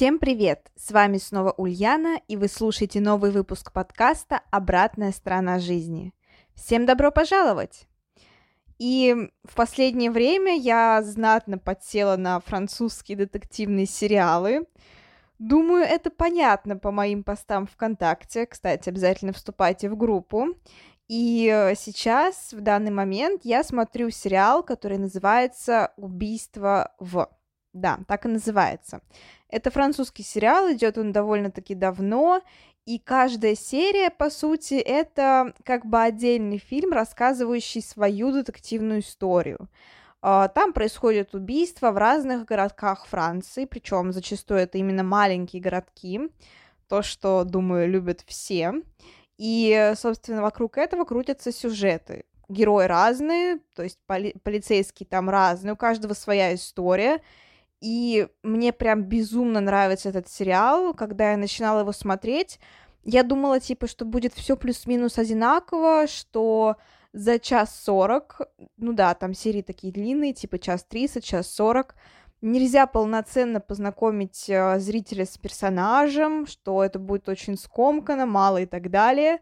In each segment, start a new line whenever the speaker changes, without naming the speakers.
Всем привет! С вами снова Ульяна, и вы слушаете новый выпуск подкаста «Обратная сторона жизни». Всем добро пожаловать! И в последнее время я знатно подсела на французские детективные сериалы. Думаю, это понятно по моим постам ВКонтакте. Кстати, обязательно вступайте в группу. И сейчас, в данный момент, я смотрю сериал, который называется «Убийство в». Да, так и называется. Это французский сериал, идет он довольно-таки давно, и каждая серия, по сути, это как бы отдельный фильм, рассказывающий свою детективную историю. А, там происходят убийства в разных городках Франции, причем зачастую это именно маленькие городки, то, что, думаю, любят все. И, собственно, вокруг этого крутятся сюжеты. Герои разные, то есть поли- полицейские там разные, у каждого своя история. И мне прям безумно нравится этот сериал. Когда я начинала его смотреть, я думала, типа, что будет все плюс-минус одинаково, что за час сорок, ну да, там серии такие длинные, типа час тридцать, час сорок, нельзя полноценно познакомить э, зрителя с персонажем, что это будет очень скомкано, мало и так далее.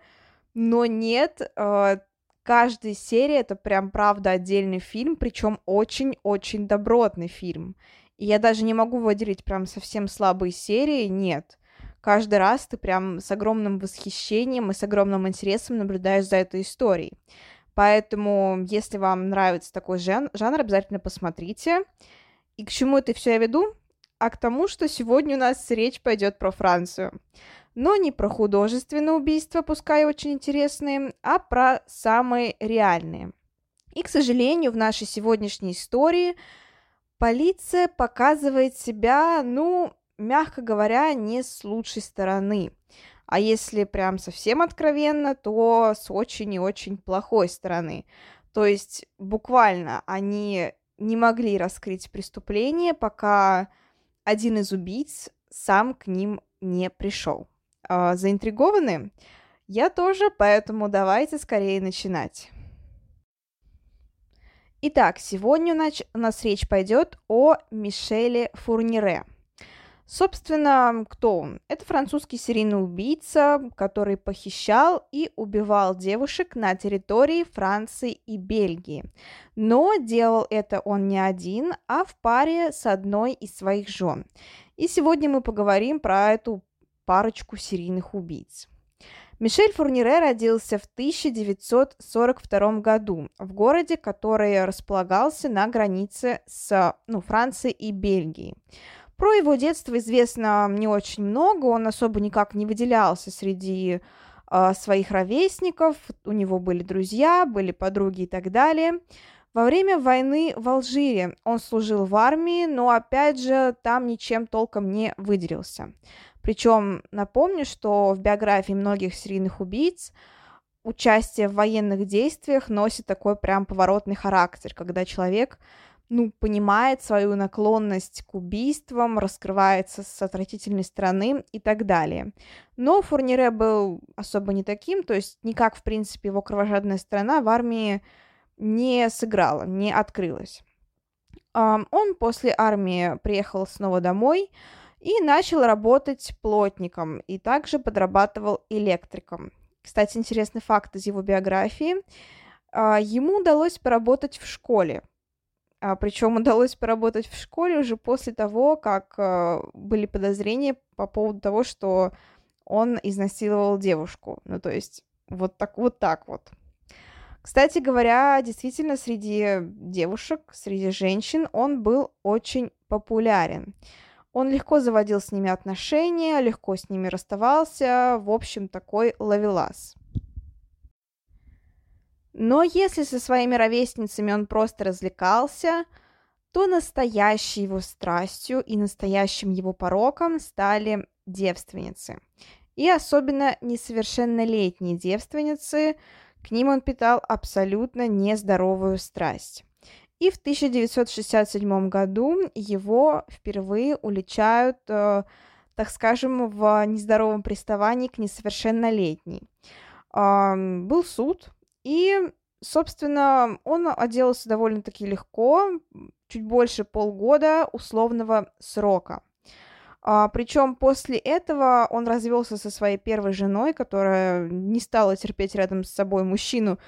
Но нет, э, каждая серия это прям правда отдельный фильм, причем очень-очень добротный фильм. Я даже не могу выделить прям совсем слабые серии, нет. Каждый раз ты прям с огромным восхищением и с огромным интересом наблюдаешь за этой историей. Поэтому, если вам нравится такой жан- жанр, обязательно посмотрите. И к чему это все я веду? А к тому, что сегодня у нас речь пойдет про Францию. Но не про художественные убийства, пускай очень интересные, а про самые реальные. И, к сожалению, в нашей сегодняшней истории Полиция показывает себя, ну, мягко говоря, не с лучшей стороны. А если прям совсем откровенно, то с очень и очень плохой стороны. То есть буквально они не могли раскрыть преступление, пока один из убийц сам к ним не пришел. А, заинтригованы? Я тоже, поэтому давайте скорее начинать. Итак, сегодня у нас речь пойдет о Мишеле Фурнире. Собственно, кто он? Это французский серийный убийца, который похищал и убивал девушек на территории Франции и Бельгии. Но делал это он не один, а в паре с одной из своих жен. И сегодня мы поговорим про эту парочку серийных убийц. Мишель Фурнире родился в 1942 году в городе, который располагался на границе с ну, Францией и Бельгией. Про его детство известно не очень много, он особо никак не выделялся среди э, своих ровесников, у него были друзья, были подруги и так далее. Во время войны в Алжире он служил в армии, но опять же там ничем толком не выделился. Причем напомню, что в биографии многих серийных убийц участие в военных действиях носит такой прям поворотный характер, когда человек ну, понимает свою наклонность к убийствам, раскрывается с отвратительной стороны и так далее. Но Фурнире был особо не таким, то есть никак, в принципе, его кровожадная сторона в армии не сыграла, не открылась. Он после армии приехал снова домой, и начал работать плотником, и также подрабатывал электриком. Кстати, интересный факт из его биографии. А, ему удалось поработать в школе, а, причем удалось поработать в школе уже после того, как а, были подозрения по поводу того, что он изнасиловал девушку. Ну, то есть вот так вот. Так вот. Кстати говоря, действительно, среди девушек, среди женщин он был очень популярен. Он легко заводил с ними отношения, легко с ними расставался, в общем, такой ловелас. Но если со своими ровесницами он просто развлекался, то настоящей его страстью и настоящим его пороком стали девственницы. И особенно несовершеннолетние девственницы, к ним он питал абсолютно нездоровую страсть. И в 1967 году его впервые уличают, э, так скажем, в нездоровом приставании к несовершеннолетней. Э, был суд, и, собственно, он отделался довольно-таки легко, чуть больше полгода условного срока. А, причем после этого он развелся со своей первой женой, которая не стала терпеть рядом с собой мужчину,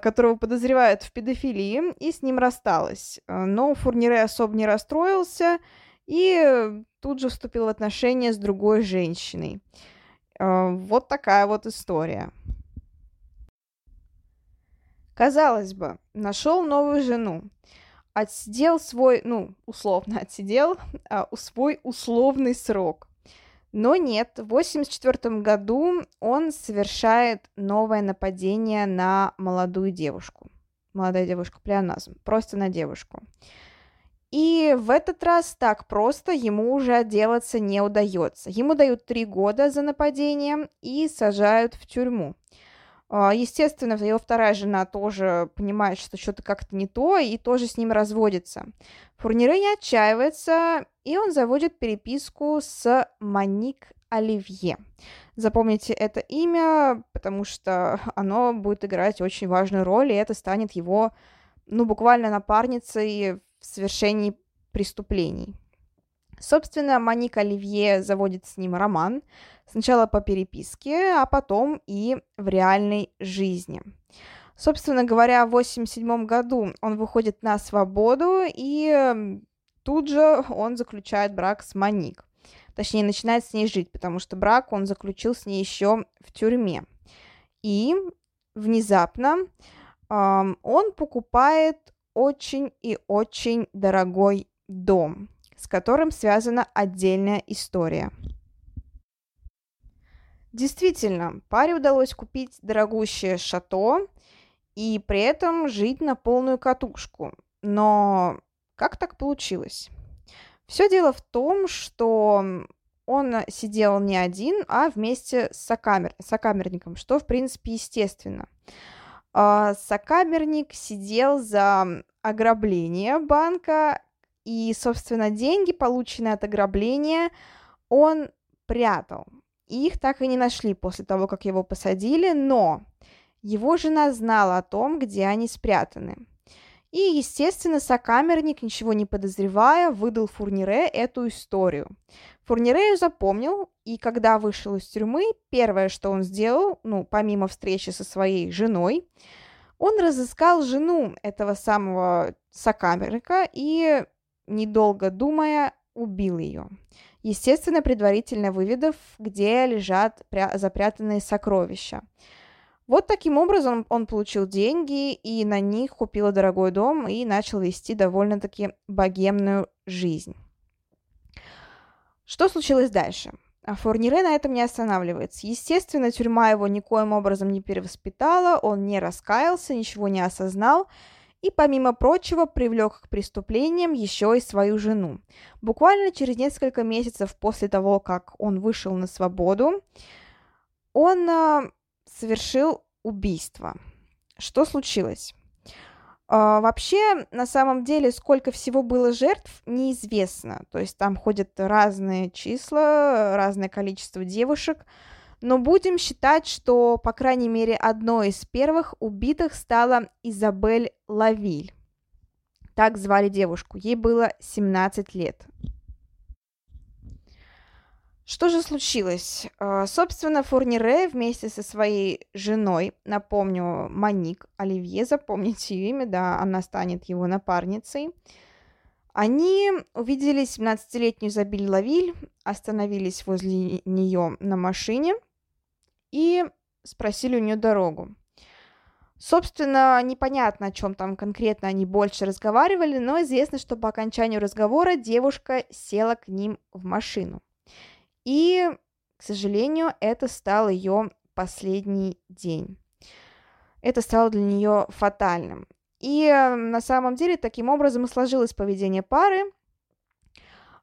которого подозревают в педофилии, и с ним рассталась. А, но Фурнире особо не расстроился и тут же вступил в отношения с другой женщиной. Вот такая вот история. Казалось бы, нашел новую жену, отсидел свой, ну, условно отсидел а, свой условный срок. Но нет, в 1984 году он совершает новое нападение на молодую девушку. Молодая девушка, плеоназм, просто на девушку. И в этот раз так просто ему уже отделаться не удается. Ему дают три года за нападение и сажают в тюрьму. А, естественно, его вторая жена тоже понимает, что что-то как-то не то, и тоже с ним разводится. Фурнире не отчаивается, и он заводит переписку с Маник Оливье. Запомните это имя, потому что оно будет играть очень важную роль, и это станет его, ну, буквально напарницей в совершении преступлений. Собственно, Маник Оливье заводит с ним роман, сначала по переписке, а потом и в реальной жизни. Собственно говоря, в 1987 году он выходит на свободу, и тут же он заключает брак с Маник. Точнее, начинает с ней жить, потому что брак он заключил с ней еще в тюрьме. И внезапно эм, он покупает очень и очень дорогой дом с которым связана отдельная история. Действительно, паре удалось купить дорогущее шато и при этом жить на полную катушку. Но как так получилось? Все дело в том, что он сидел не один, а вместе с сокамер... сокамерником, что, в принципе, естественно. А, сокамерник сидел за ограбление банка и, собственно, деньги, полученные от ограбления, он прятал. Их так и не нашли после того, как его посадили, но его жена знала о том, где они спрятаны. И, естественно, сокамерник, ничего не подозревая, выдал Фурнире эту историю. Фурнире ее запомнил, и когда вышел из тюрьмы, первое, что он сделал, ну, помимо встречи со своей женой, он разыскал жену этого самого сокамерника и недолго думая, убил ее. Естественно, предварительно выведав, где лежат запрятанные сокровища. Вот таким образом он получил деньги и на них купил дорогой дом и начал вести довольно-таки богемную жизнь. Что случилось дальше? А Фурнире на этом не останавливается. Естественно, тюрьма его никоим образом не перевоспитала, он не раскаялся, ничего не осознал, и, помимо прочего, привлек к преступлениям еще и свою жену. Буквально через несколько месяцев после того, как он вышел на свободу, он э, совершил убийство. Что случилось? Uh, вообще, на самом деле, сколько всего было жертв, неизвестно. То есть там ходят разные числа, разное количество девушек но будем считать, что, по крайней мере, одной из первых убитых стала Изабель Лавиль. Так звали девушку. Ей было 17 лет. Что же случилось? А, собственно, Фурнире вместе со своей женой, напомню, Маник Оливье, запомните ее имя, да, она станет его напарницей, они увидели 17-летнюю Изабель Лавиль, остановились возле нее на машине – и спросили у нее дорогу. Собственно, непонятно, о чем там конкретно они больше разговаривали, но известно, что по окончанию разговора девушка села к ним в машину. И, к сожалению, это стал ее последний день. Это стало для нее фатальным. И на самом деле таким образом и сложилось поведение пары.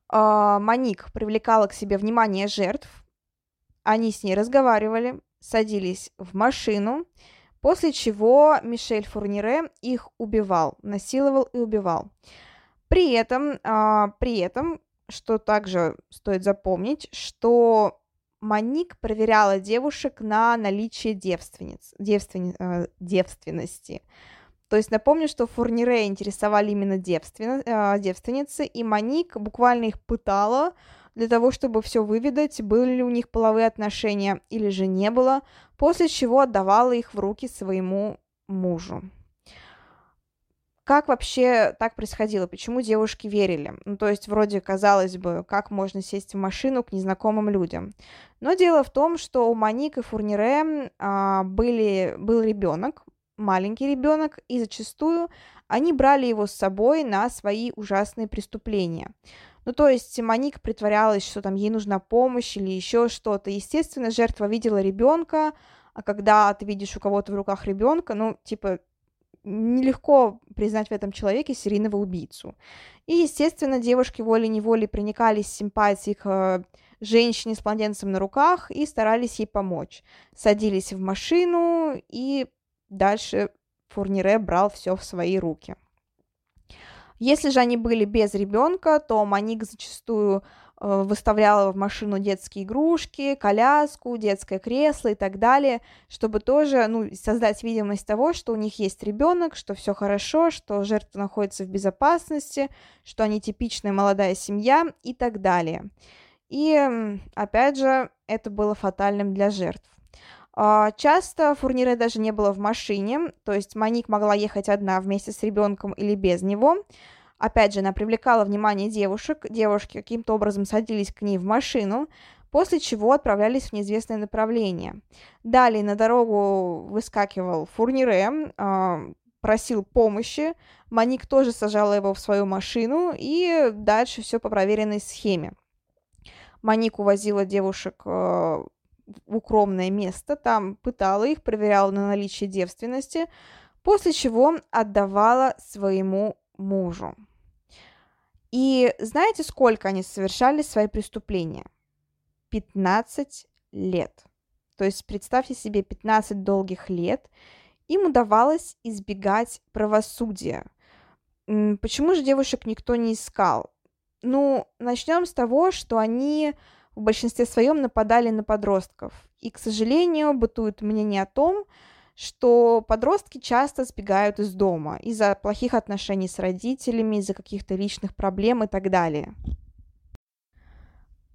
А, Маник привлекала к себе внимание жертв, они с ней разговаривали, садились в машину, после чего Мишель Фурнире их убивал, насиловал и убивал. При этом, а, при этом, что также стоит запомнить, что Маник проверяла девушек на наличие девственниц, девствен, э, девственности. То есть напомню, что Фурнире интересовали именно девствен, э, девственницы, и Маник буквально их пытала для того, чтобы все выведать, были ли у них половые отношения или же не было, после чего отдавала их в руки своему мужу. Как вообще так происходило? Почему девушки верили? Ну, то есть, вроде, казалось бы, как можно сесть в машину к незнакомым людям. Но дело в том, что у Маник и Фурнире а, были, был ребенок, маленький ребенок, и зачастую они брали его с собой на свои ужасные преступления. Ну, то есть Маник притворялась, что там ей нужна помощь или еще что-то. Естественно, жертва видела ребенка, а когда ты видишь у кого-то в руках ребенка, ну, типа, нелегко признать в этом человеке серийного убийцу. И, естественно, девушки волей-неволей проникались симпатией к э, женщине с младенцем на руках и старались ей помочь. Садились в машину, и дальше Фурнире брал все в свои руки. Если же они были без ребенка, то Маник зачастую Э, выставляла в машину детские игрушки, коляску, детское кресло и так далее, чтобы тоже ну, создать видимость того, что у них есть ребенок, что все хорошо, что жертва находится в безопасности, что они типичная молодая семья и так далее. И опять же, это было фатальным для жертв. А, часто Фурнире даже не было в машине, то есть Маник могла ехать одна вместе с ребенком или без него. Опять же, она привлекала внимание девушек, девушки каким-то образом садились к ней в машину, после чего отправлялись в неизвестное направление. Далее на дорогу выскакивал Фурнире, э, просил помощи, Маник тоже сажала его в свою машину, и дальше все по проверенной схеме. Маник увозила девушек в укромное место, там пытала их, проверяла на наличие девственности, после чего отдавала своему мужу. И знаете, сколько они совершали свои преступления? 15 лет. То есть представьте себе 15 долгих лет. Им удавалось избегать правосудия. Почему же девушек никто не искал? Ну, начнем с того, что они в большинстве своем нападали на подростков. И, к сожалению, бытует мнение о том, что подростки часто сбегают из дома из-за плохих отношений с родителями, из-за каких-то личных проблем и так далее.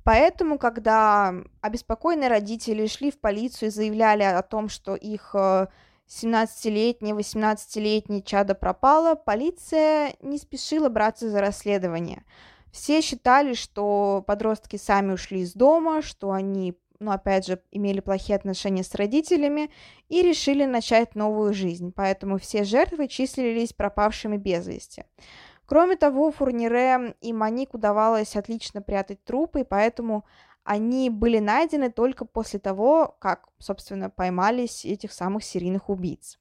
Поэтому, когда обеспокоенные родители шли в полицию и заявляли о том, что их 17-летний, э, 18-летний чадо пропало, полиция не спешила браться за расследование. Все считали, что подростки сами ушли из дома, что они но опять же, имели плохие отношения с родителями и решили начать новую жизнь, поэтому все жертвы числились пропавшими без вести. Кроме того, Фурнире и Маник удавалось отлично прятать трупы, поэтому они были найдены только после того, как, собственно, поймались этих самых серийных убийц.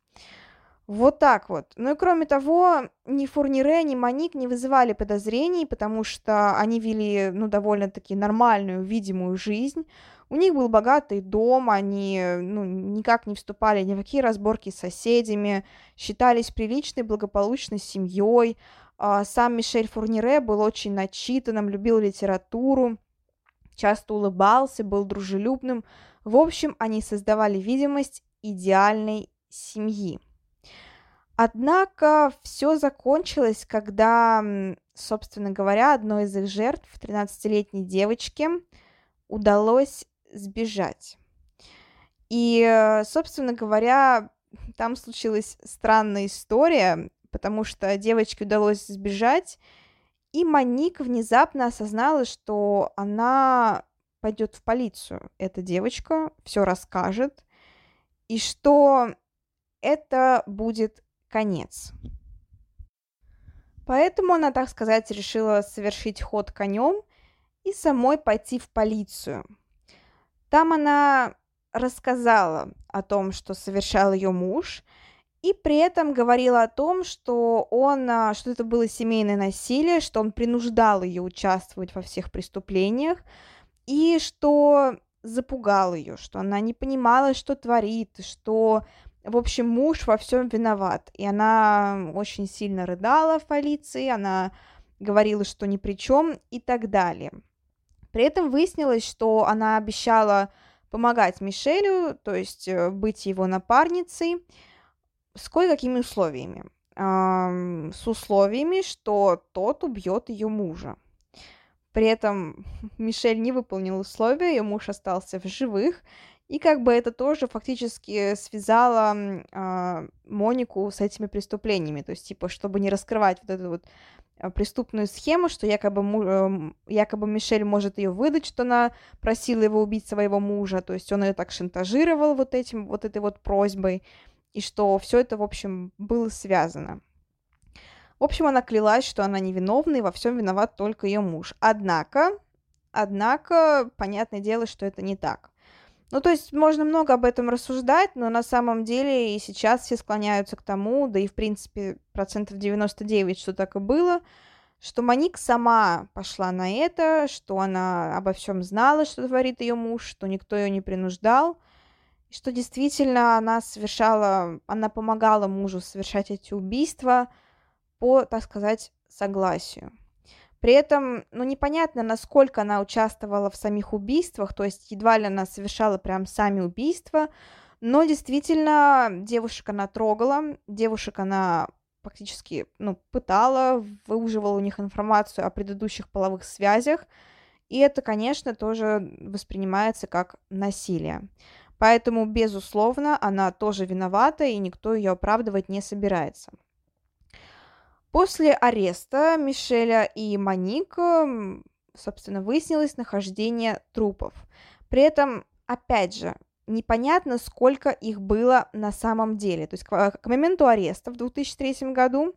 Вот так вот. Ну и кроме того, ни Фурнире, ни Маник не вызывали подозрений, потому что они вели, ну, довольно-таки нормальную, видимую жизнь. У них был богатый дом, они ну, никак не вступали ни в какие разборки с соседями, считались приличной, благополучной семьей. А, сам Мишель Фурнире был очень начитанным, любил литературу, часто улыбался, был дружелюбным. В общем, они создавали видимость идеальной семьи. Однако все закончилось, когда, собственно говоря, одной из их жертв, 13-летней девочке, удалось сбежать. И, собственно говоря, там случилась странная история, потому что девочке удалось сбежать, и Маник внезапно осознала, что она пойдет в полицию. Эта девочка все расскажет, и что это будет конец. Поэтому она, так сказать, решила совершить ход конем и самой пойти в полицию – там она рассказала о том, что совершал ее муж, и при этом говорила о том, что он, а, что это было семейное насилие, что он принуждал ее участвовать во всех преступлениях, и что запугал ее, что она не понимала, что творит, что, в общем, муж во всем виноват. И она очень сильно рыдала в полиции, она говорила, что ни при чем и так далее. При этом выяснилось, что она обещала помогать Мишелю, то есть э, быть его напарницей, с кое-какими условиями. С условиями, что тот убьет ее мужа. При этом Мишель не выполнил условия, ее муж остался в живых, и как бы это тоже фактически связало э, Монику с этими преступлениями. То есть, типа, чтобы не раскрывать вот эту вот а, преступную схему, что якобы, э, якобы Мишель может ее выдать, что она просила его убить своего мужа. То есть он ее так шантажировал вот этим, вот этой вот просьбой и что все это, в общем, было связано. В общем, она клялась, что она невиновна, и во всем виноват только ее муж. Однако, однако, понятное дело, что это не так. Ну, то есть можно много об этом рассуждать, но на самом деле и сейчас все склоняются к тому, да и в принципе процентов 99, что так и было, что Моник сама пошла на это, что она обо всем знала, что творит ее муж, что никто ее не принуждал, что действительно она совершала, она помогала мужу совершать эти убийства по, так сказать, согласию. При этом, ну, непонятно, насколько она участвовала в самих убийствах, то есть едва ли она совершала прям сами убийства, но действительно девушек она трогала, девушек она фактически, ну, пытала, выуживала у них информацию о предыдущих половых связях, и это, конечно, тоже воспринимается как насилие. Поэтому, безусловно, она тоже виновата, и никто ее оправдывать не собирается. После ареста Мишеля и Моник, собственно, выяснилось нахождение трупов. При этом, опять же, непонятно, сколько их было на самом деле. То есть к, к моменту ареста в 2003 году,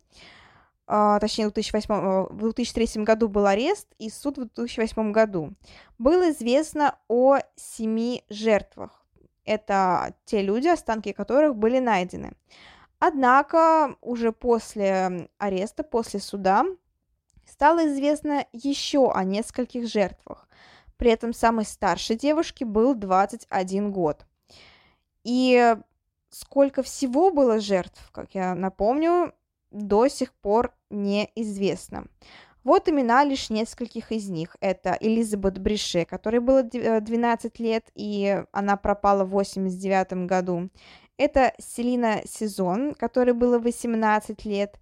э, точнее, в 2008, э, в 2003 году был арест и суд в 2008 году, было известно о семи жертвах. Это те люди, останки которых были найдены. Однако уже после ареста, после суда, стало известно еще о нескольких жертвах. При этом самой старшей девушке был 21 год. И сколько всего было жертв, как я напомню, до сих пор неизвестно. Вот имена лишь нескольких из них. Это Элизабет Брише, которой было 12 э, лет, и она пропала в 89 году. Это Селина Сезон, которой было 18 лет.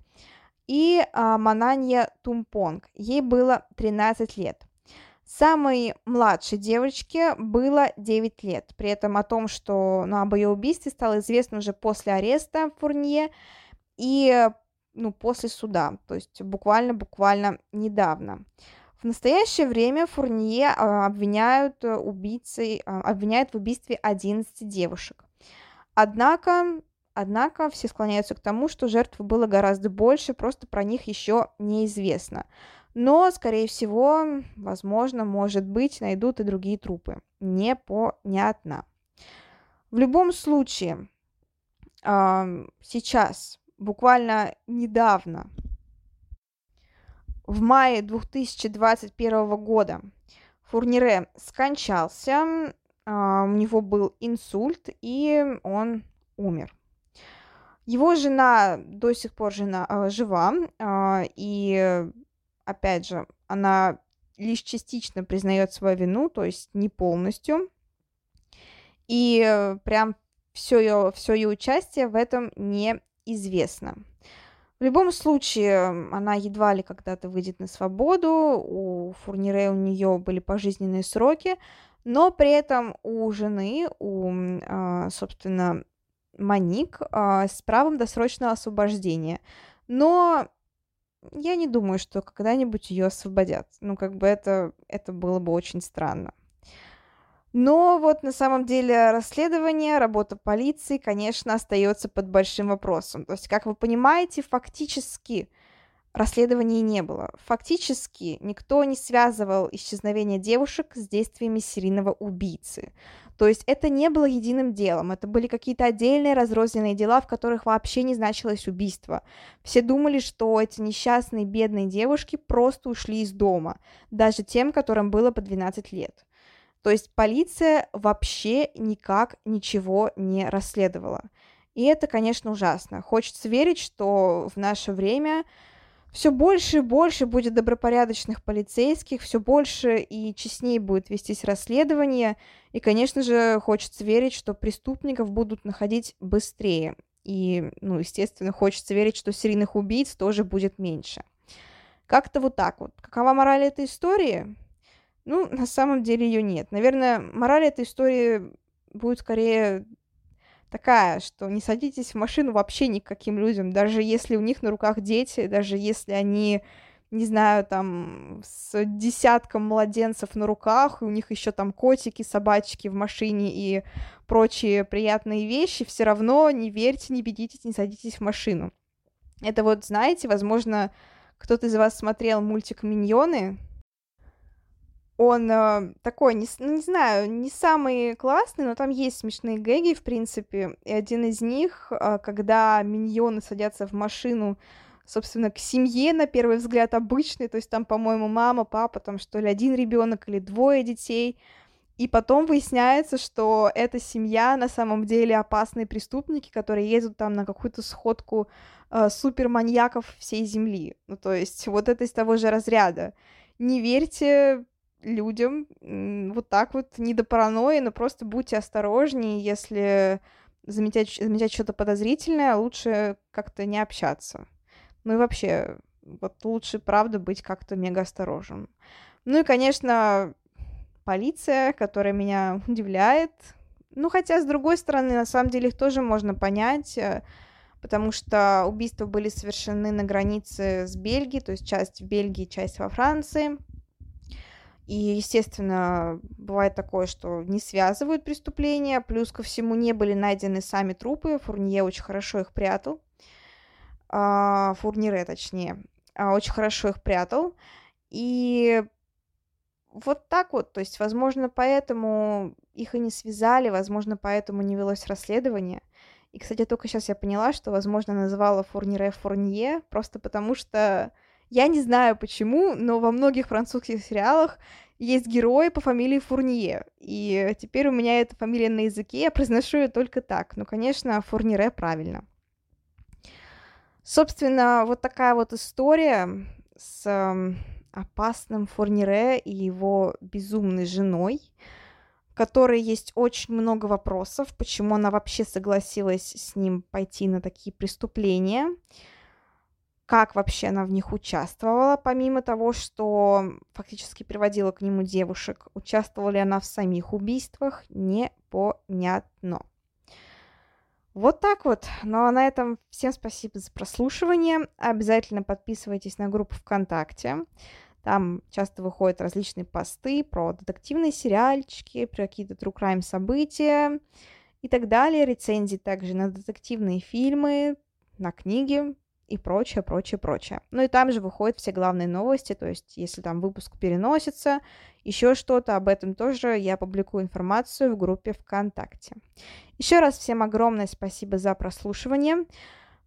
И а, Мананья Тумпонг, ей было 13 лет. Самой младшей девочке было 9 лет. При этом о том, что ну, об ее убийстве стало известно уже после ареста Фурнье. И ну, после суда, то есть буквально-буквально недавно. В настоящее время Фурнье а, обвиняют э, убийцей, а, обвиняют в убийстве 11 девушек. Однако, однако все склоняются к тому, что жертв было гораздо больше, просто про них еще неизвестно. Но, скорее всего, возможно, может быть, найдут и другие трупы. Не понятно. В любом случае, сейчас буквально недавно, в мае 2021 года, Фурнире скончался, у него был инсульт, и он умер. Его жена до сих пор жена, а, жива, а, и, опять же, она лишь частично признает свою вину, то есть не полностью. И прям все ее, все ее участие в этом не известно. В любом случае, она едва ли когда-то выйдет на свободу, у Фурнире у нее были пожизненные сроки, но при этом у жены, у, а, собственно, Маник а, с правом досрочного освобождения. Но я не думаю, что когда-нибудь ее освободят. Ну, как бы это, это было бы очень странно. Но вот на самом деле расследование, работа полиции, конечно, остается под большим вопросом. То есть, как вы понимаете, фактически расследований не было. Фактически никто не связывал исчезновение девушек с действиями серийного убийцы. То есть это не было единым делом, это были какие-то отдельные разрозненные дела, в которых вообще не значилось убийство. Все думали, что эти несчастные бедные девушки просто ушли из дома, даже тем, которым было по 12 лет. То есть полиция вообще никак ничего не расследовала. И это, конечно, ужасно. Хочется верить, что в наше время все больше и больше будет добропорядочных полицейских, все больше и честнее будет вестись расследование, и, конечно же, хочется верить, что преступников будут находить быстрее. И, ну, естественно, хочется верить, что серийных убийц тоже будет меньше. Как-то вот так вот. Какова мораль этой истории? Ну, на самом деле ее нет. Наверное, мораль этой истории будет скорее такая, что не садитесь в машину вообще никаким людям, даже если у них на руках дети, даже если они, не знаю, там с десятком младенцев на руках, и у них еще там котики, собачки в машине и прочие приятные вещи, все равно не верьте, не бедитесь, не садитесь в машину. Это вот, знаете, возможно, кто-то из вас смотрел мультик «Миньоны», он э, такой, не, ну, не знаю, не самый классный, но там есть смешные гэги, в принципе. И один из них, э, когда миньоны садятся в машину, собственно, к семье, на первый взгляд, обычный, то есть там, по-моему, мама, папа, там, что ли, один ребенок или двое детей, и потом выясняется, что эта семья на самом деле опасные преступники, которые едут там на какую-то сходку э, суперманьяков всей земли. Ну, то есть вот это из того же разряда. Не верьте людям вот так вот, не до паранойи, но просто будьте осторожнее, если заметять, заметять что-то подозрительное, лучше как-то не общаться. Ну и вообще, вот лучше, правда, быть как-то мега осторожным. Ну и, конечно, полиция, которая меня удивляет. Ну, хотя, с другой стороны, на самом деле их тоже можно понять, э, потому что убийства были совершены на границе с Бельгией, то есть часть в Бельгии, часть во Франции. И, естественно, бывает такое, что не связывают преступления, плюс ко всему не были найдены сами трупы, Фурнье очень хорошо их прятал, а, Фурнире точнее, а, очень хорошо их прятал, и вот так вот, то есть, возможно, поэтому их и не связали, возможно, поэтому не велось расследование. И, кстати, только сейчас я поняла, что, возможно, называла Фурнире Фурнье, просто потому что я не знаю почему, но во многих французских сериалах есть герой по фамилии Фурнье. И теперь у меня эта фамилия на языке, я произношу ее только так. Но, конечно, Фурнире правильно. Собственно, вот такая вот история с опасным Фурнире и его безумной женой, в которой есть очень много вопросов, почему она вообще согласилась с ним пойти на такие преступления как вообще она в них участвовала, помимо того, что фактически приводила к нему девушек. Участвовала ли она в самих убийствах, непонятно. Вот так вот. Ну а на этом всем спасибо за прослушивание. Обязательно подписывайтесь на группу ВКонтакте. Там часто выходят различные посты про детективные сериальчики, про какие-то true crime события и так далее. Рецензии также на детективные фильмы, на книги, и прочее, прочее, прочее. Ну и там же выходят все главные новости, то есть если там выпуск переносится, еще что-то, об этом тоже я публикую информацию в группе ВКонтакте. Еще раз всем огромное спасибо за прослушивание.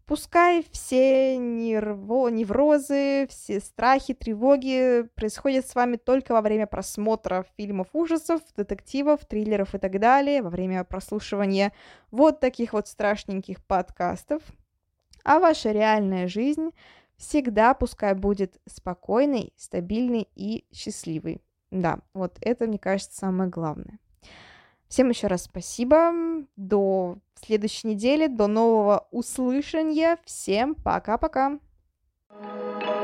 Пускай все нерво, неврозы, все страхи, тревоги происходят с вами только во время просмотра фильмов ужасов, детективов, триллеров и так далее, во время прослушивания вот таких вот страшненьких подкастов – а ваша реальная жизнь всегда пускай будет спокойной, стабильной и счастливой. Да, вот это, мне кажется, самое главное. Всем еще раз спасибо. До следующей недели, до нового услышания. Всем пока-пока. thank you